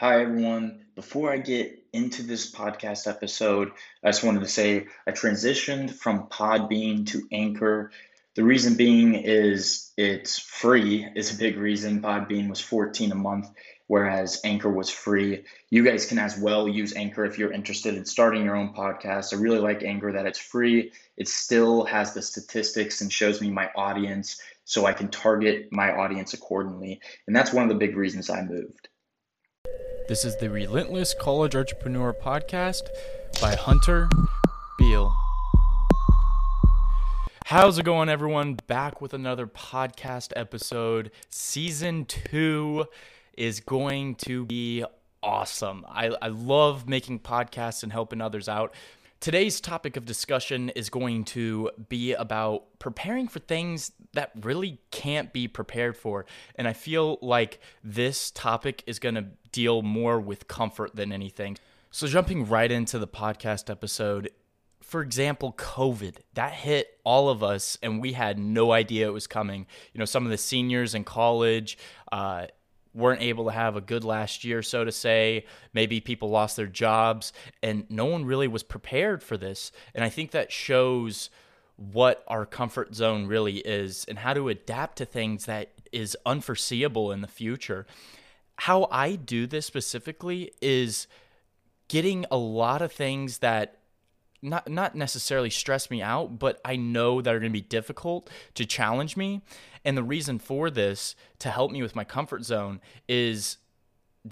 Hi, everyone. Before I get into this podcast episode, I just wanted to say I transitioned from Podbean to Anchor. The reason being is it's free, is a big reason. Podbean was 14 a month, whereas Anchor was free. You guys can as well use Anchor if you're interested in starting your own podcast. I really like Anchor that it's free. It still has the statistics and shows me my audience so I can target my audience accordingly. And that's one of the big reasons I moved. This is the Relentless College Entrepreneur Podcast by Hunter Beal. How's it going, everyone? Back with another podcast episode. Season two is going to be awesome. I, I love making podcasts and helping others out. Today's topic of discussion is going to be about preparing for things that really can't be prepared for. And I feel like this topic is going to deal more with comfort than anything. So, jumping right into the podcast episode, for example, COVID, that hit all of us and we had no idea it was coming. You know, some of the seniors in college, uh, weren't able to have a good last year, so to say. Maybe people lost their jobs, and no one really was prepared for this. And I think that shows what our comfort zone really is and how to adapt to things that is unforeseeable in the future. How I do this specifically is getting a lot of things that not not necessarily stress me out, but I know that are going to be difficult to challenge me. And the reason for this to help me with my comfort zone is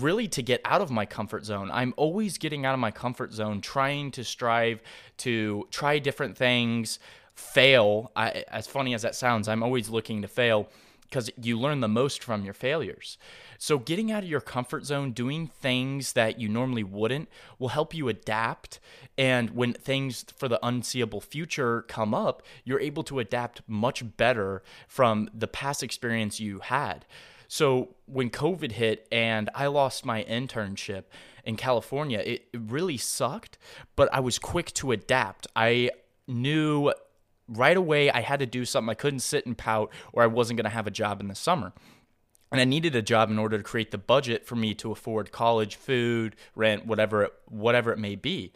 really to get out of my comfort zone. I'm always getting out of my comfort zone, trying to strive to try different things, fail. I, as funny as that sounds, I'm always looking to fail because you learn the most from your failures. So, getting out of your comfort zone, doing things that you normally wouldn't, will help you adapt. And when things for the unseeable future come up, you're able to adapt much better from the past experience you had. So, when COVID hit and I lost my internship in California, it, really sucked, but I was quick to adapt. I knew right away I had to do something. I couldn't sit and pout or I wasn't going to have a job in the summer. And I needed a job in order to create the budget for me to afford college, food, rent, whatever it, whatever it may be.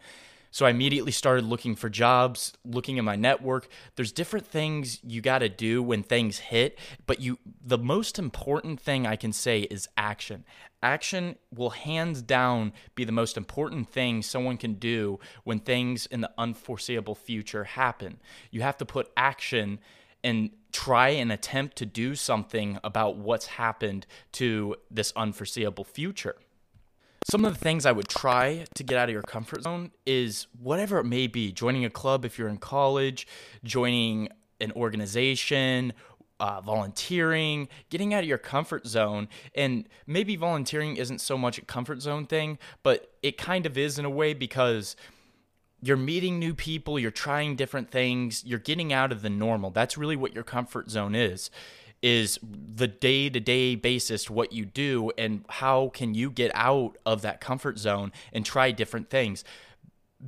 So I immediately started looking for jobs, looking at my network. There's different things you got to do when things hit, but you the most important thing I can say is action. Action will hands down be the most important thing someone can do when things in the unforeseeable future happen. You have to put action and try and attempt to do something about what's happened to this unforeseeable future. Some of the things I would try to get out of your comfort zone is whatever it may be joining a club if you're in college, joining an organization, uh, volunteering, getting out of your comfort zone. And maybe volunteering isn't so much a comfort zone thing, but it kind of is in a way because you're meeting new people, you're trying different things, you're getting out of the normal. That's really what your comfort zone is is the day to day basis what you do and how can you get out of that comfort zone and try different things.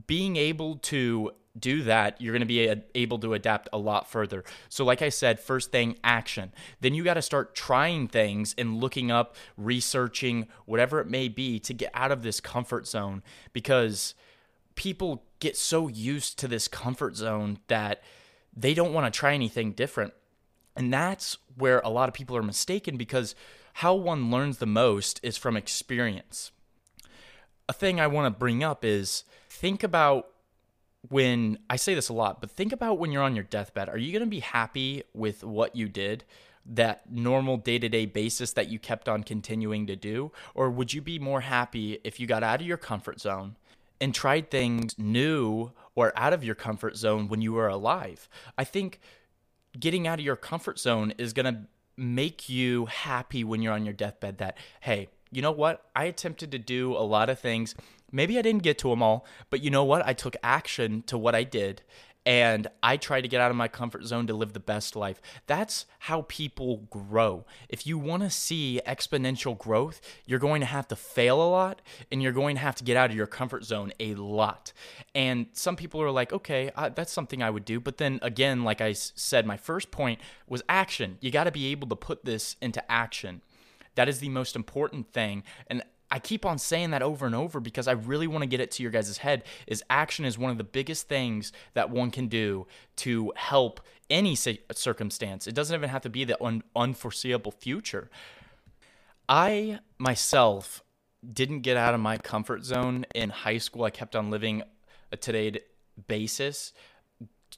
Being able to do that, you're going to be able to adapt a lot further. So, like I said, first thing, action. Then you got to start trying things and looking up, researching, whatever it may be to get out of this comfort zone because people get so used to this comfort zone that they don't want to try anything different. And that's where a lot of people are mistaken because how one learns the most is from experience. A thing I want to bring up is think about when I say this a lot, but think about when you're on your deathbed. Are you going to be happy with what you did? That normal day to day basis that you kept on continuing to do? Or would you be more happy if you got out of your comfort zone and tried things new or out of your comfort zone when you were alive? I think getting out of your comfort zone is going to make you happy when you're on your deathbed that, hey, you know what? I attempted to do a lot of things. Maybe I didn't get to them all, but you know what? I took action to what I did and I try to get out of my comfort zone to live the best life. That's how people grow. If you want to see exponential growth, you're going to have to fail a lot and you're going to have to get out of your comfort zone a lot. And some people are like, okay, uh, that's something I would do. But then again, like I said, my first point was action. You got to be able to put this into action. That is the most important thing. And I keep on saying that over and over because I really want to get it to your guys' head is action is one of the biggest things that one can do to help any circumstance. It doesn't even have to be the un- unforeseeable future. I myself didn't get out of my comfort zone in high school. I kept on living a today basis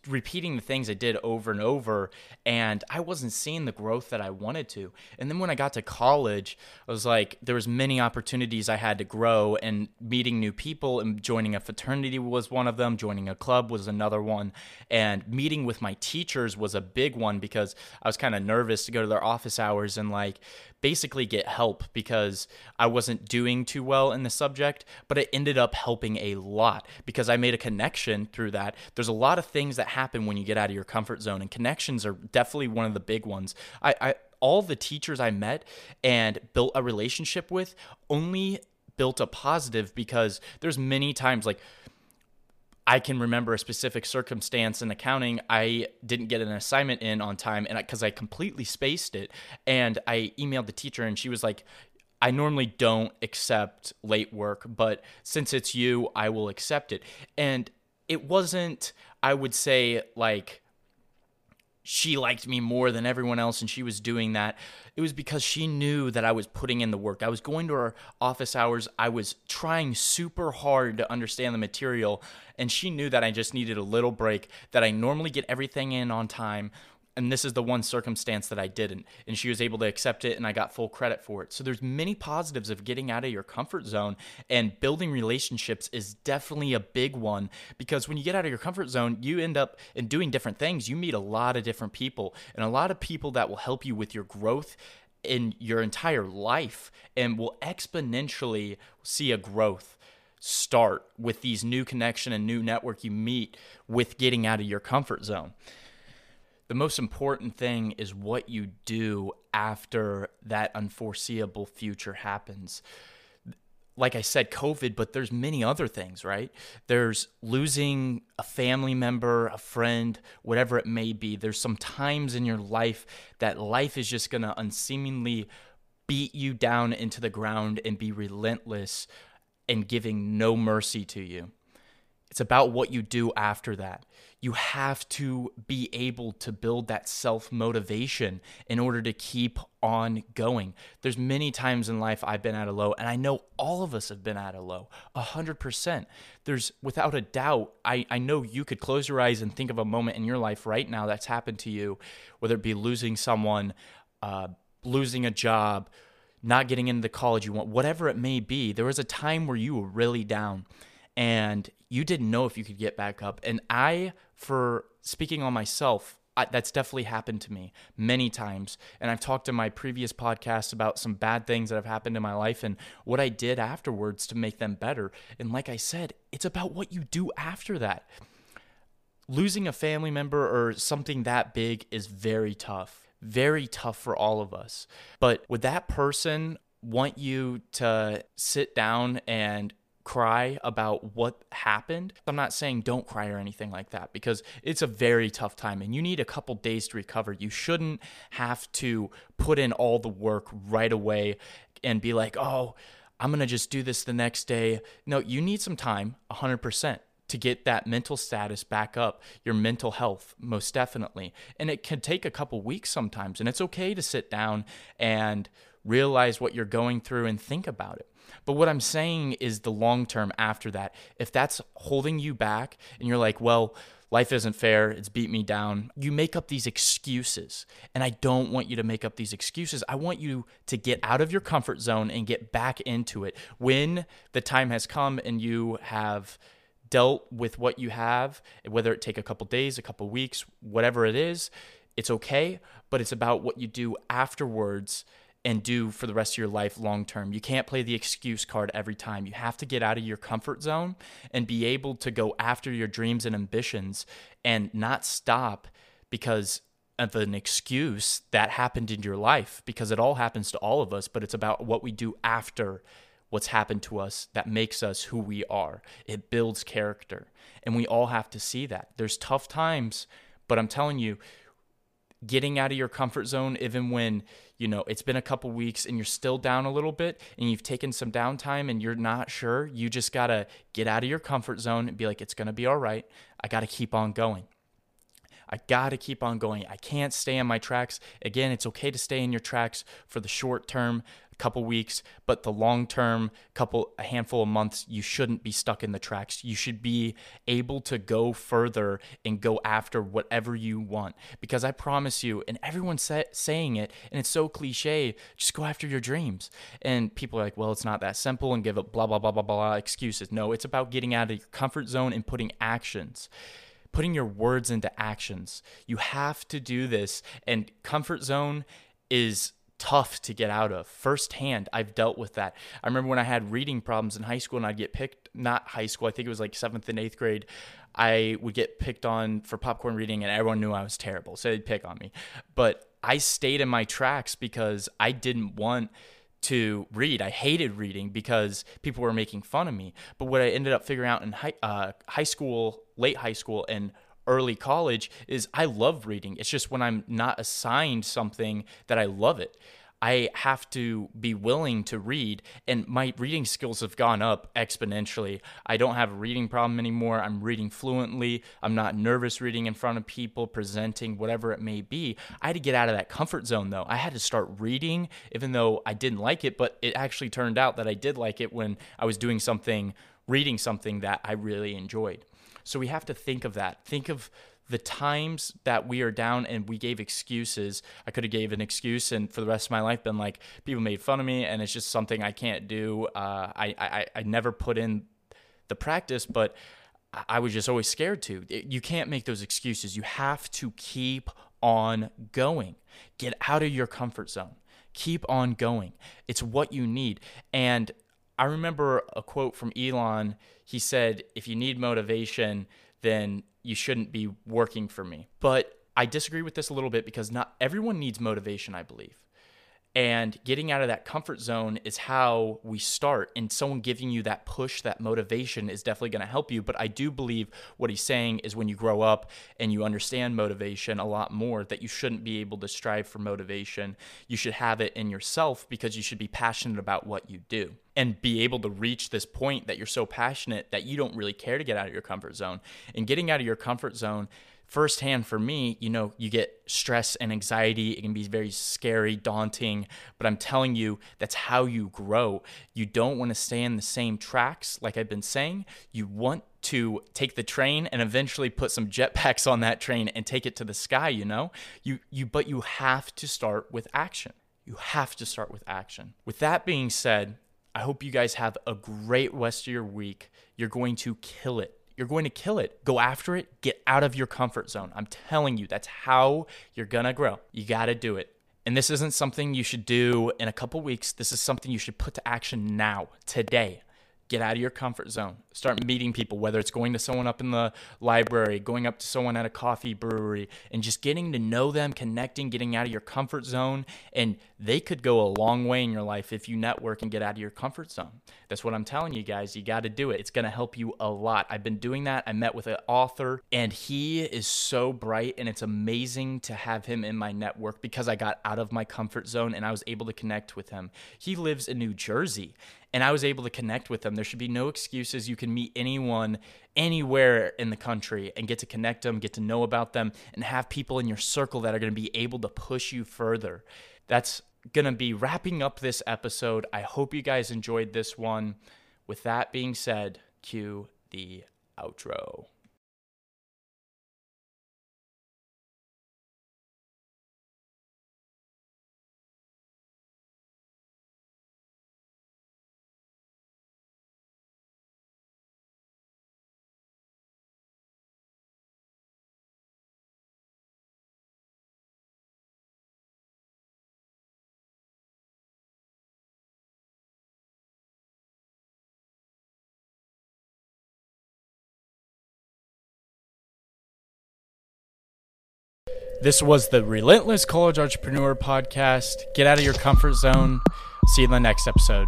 repeating the things I did over and over, and I wasn't seeing the growth that I wanted to. And then when I got to college, I was like, there was many opportunities I had to grow, and meeting new people and joining a fraternity was one of them. Joining a club was another one, and meeting with my teachers was a big one because I was kind of nervous to go to their office hours and like basically get help because I wasn't doing too well in the subject, but it ended up helping a lot because I made a connection through that. There's a lot of things that happen when you get out of your comfort zone, and connections are definitely one of the big ones. I, I all the teachers I met and built a relationship with only built a positive because there's many times like I can remember a specific circumstance in accounting. I didn't get an assignment in on time, and because I, I, completely spaced it, and I emailed the teacher, and she was like, "I normally don't accept late work, but since it's you, I will accept it." And it wasn't, I would say, like she liked me more than everyone else and she was doing that. It was because she knew that I was putting in the work. I was going to her office hours. I was trying super hard to understand the material and she knew that I just needed a little break, that I normally get everything in on time and this is the one circumstance that I didn't and she was able to accept it and I got full credit for it. So there's many positives of getting out of your comfort zone and building relationships is definitely a big one because when you get out of your comfort zone, you end up in doing different things. You meet a lot of different people and a lot of people that will help you with your growth in your entire life and will exponentially see a growth start with these new connection and new network you meet with getting out of your comfort zone the most important thing is what you do after that unforeseeable future happens like I said, COVID, but there's many other things, right? There's losing a family member, a friend, whatever it may be. There's some times in your life that life is just going to unseemingly beat you down into the ground and be relentless and giving no mercy to you. It's about what you do after that. You have to be able to build that self motivation in order to keep on going. There's many times in life I've been at a low, and I know all of us have been at a low, a hundred percent. There's without a doubt, I, I know you could close your eyes and think of a moment in your life right now that's happened to you, whether it be losing someone, uh, losing a job, not getting into the college you want, whatever it may be. There was a time where you were really down and you didn't know if you could get back up. And I, for speaking on myself, I, that's definitely happened to me many times. And I've talked in my previous podcast about some bad things that have happened in my life and what I did afterwards to make them better. And like I said, it's about what you do after that. Losing a family member or something that big is very tough, very tough for all of us. But would that person want you to sit down and cry about what happened. I'm not saying don't cry or anything like that because it's a very tough time and you need a couple days to recover. You shouldn't have to put in all the work right away and be like, oh, I'm going to just do this the next day. No, you need some time, 100%. To get that mental status back up, your mental health, most definitely. And it can take a couple weeks sometimes. And it's okay to sit down and realize what you're going through and think about it. But what I'm saying is the long term after that. If that's holding you back and you're like, well, life isn't fair, it's beat me down, you make up these excuses. And I don't want you to make up these excuses. I want you to get out of your comfort zone and get back into it. When the time has come and you have dealt with what you have, whether it take a couple days, a couple weeks, whatever it is, it's okay, but it's about what you do afterwards and do for the rest of your life long term. You can't play the excuse card every time. You have to get out of your comfort zone and be able to go after your dreams and ambitions and not stop because of an excuse that happened in your life because it all happens to all of us, but it's about what we do after what's happened to us that makes us who we are. It builds character. And we all have to see that. There's tough times, but I'm telling you, getting out of your comfort zone even when you know it's been a couple weeks and you're still down a little bit and you've taken some downtime and you're not sure you just got to get out of your comfort zone and be like it's going to be all right i got to keep on going I got to keep on going. I can't stay on my tracks. Again, it's okay to stay in your tracks for the short term, couple weeks, but the long term, couple a handful of months, you shouldn't be stuck in the tracks. You should be able to go further and go after whatever you want. Because I promise you, and everyone's sa- saying it, and it's so cliche, just go after your dreams. And people are like, well, it's not that simple, and give up blah blah blah blah blah excuses. No, it's about getting out of your comfort zone and putting actions putting your words into actions. You have to do this. And comfort zone is tough to get out of. Firsthand, I've dealt with that. I remember when I had reading problems in high school and I'd get picked, not high school, I think it was like seventh and eighth grade. I would get picked on for popcorn reading and everyone knew I was terrible. So they'd pick on me. But I stayed in my tracks because I didn't want to read. I hated reading because people were making fun of me. But what I ended up figuring out in high, uh, high school, late high school, and early college is I love reading. It's just when I'm not assigned something that I love it. I have to be willing to read, and my reading skills have gone up exponentially. I don't have a reading problem anymore. I'm reading fluently. I'm not nervous reading in front of people, presenting, whatever it may be. I had to get out of that comfort zone, though. I had to start reading, even though I didn't like it, but it actually turned out that I did like it when I was doing something, reading something that I really enjoyed. So we have to think of that. Think of the times that we are down and we gave excuses. I could have gave an excuse and for the rest of my life been like people made fun of me and it's just something i can't do. Uh, I, I i never put in the practice but i was just always scared to. You can't make those excuses. You have to keep on going. Get out of your comfort zone. Keep on going. It's what you need. And I remember a quote from Elon. He said, If you need motivation, then you shouldn't be working for me. But I disagree with this a little bit because not everyone needs motivation, I believe. And getting out of that comfort zone is how we start. And someone giving you that push, that motivation is definitely going to help you. But I do believe what he's saying is when you grow up and you understand motivation a lot more, that you shouldn't be able to strive for motivation. You should have it in yourself because you should be passionate about what you do and be able to reach this point that you're so passionate that you don't really care to get out of your comfort zone. And getting out of your comfort zone firsthand for me, you know, you get stress and anxiety. It can be very scary, daunting, but I'm telling you, that's how you grow. You don't want to stay in the same tracks, like I've been saying. You want to take the train and eventually put some jetpacks on that train and take it to the sky, you know? You you but you have to start with action. You have to start with action. With that being said, I hope you guys have a great rest of your week. You're going to kill it you're going to kill it. Go after it. Get out of your comfort zone. I'm telling you, that's how you're going to grow. You got to do it. And this isn't something you should do in a couple weeks. This is something you should put to action now, today get out of your comfort zone. Start meeting people whether it's going to someone up in the library going up to someone at a coffee brewery and just getting to know them connecting getting out of your comfort zone and they could go a long way in your life if you network and get out of your comfort zone. That's what i'm telling you guys. You got to do it. It's going to help you a lot. I've been doing that. I met with an author and he is so bright and it's amazing to have him in my network because i got out of my comfort zone and i was able to connect with him. He lives in new jersey and I was able to connect with them. There should be no excuses. You can meet anyone anywhere in the country and get to connect them, get to know about them, and have people in your circle that are going to be able to push you further. That's going to be wrapping up this episode. I hope you guys enjoyed this one. With that being said, cue the outro. This was the Relentless College Entrepreneur Podcast. Get out of your comfort zone. See you in the next episode.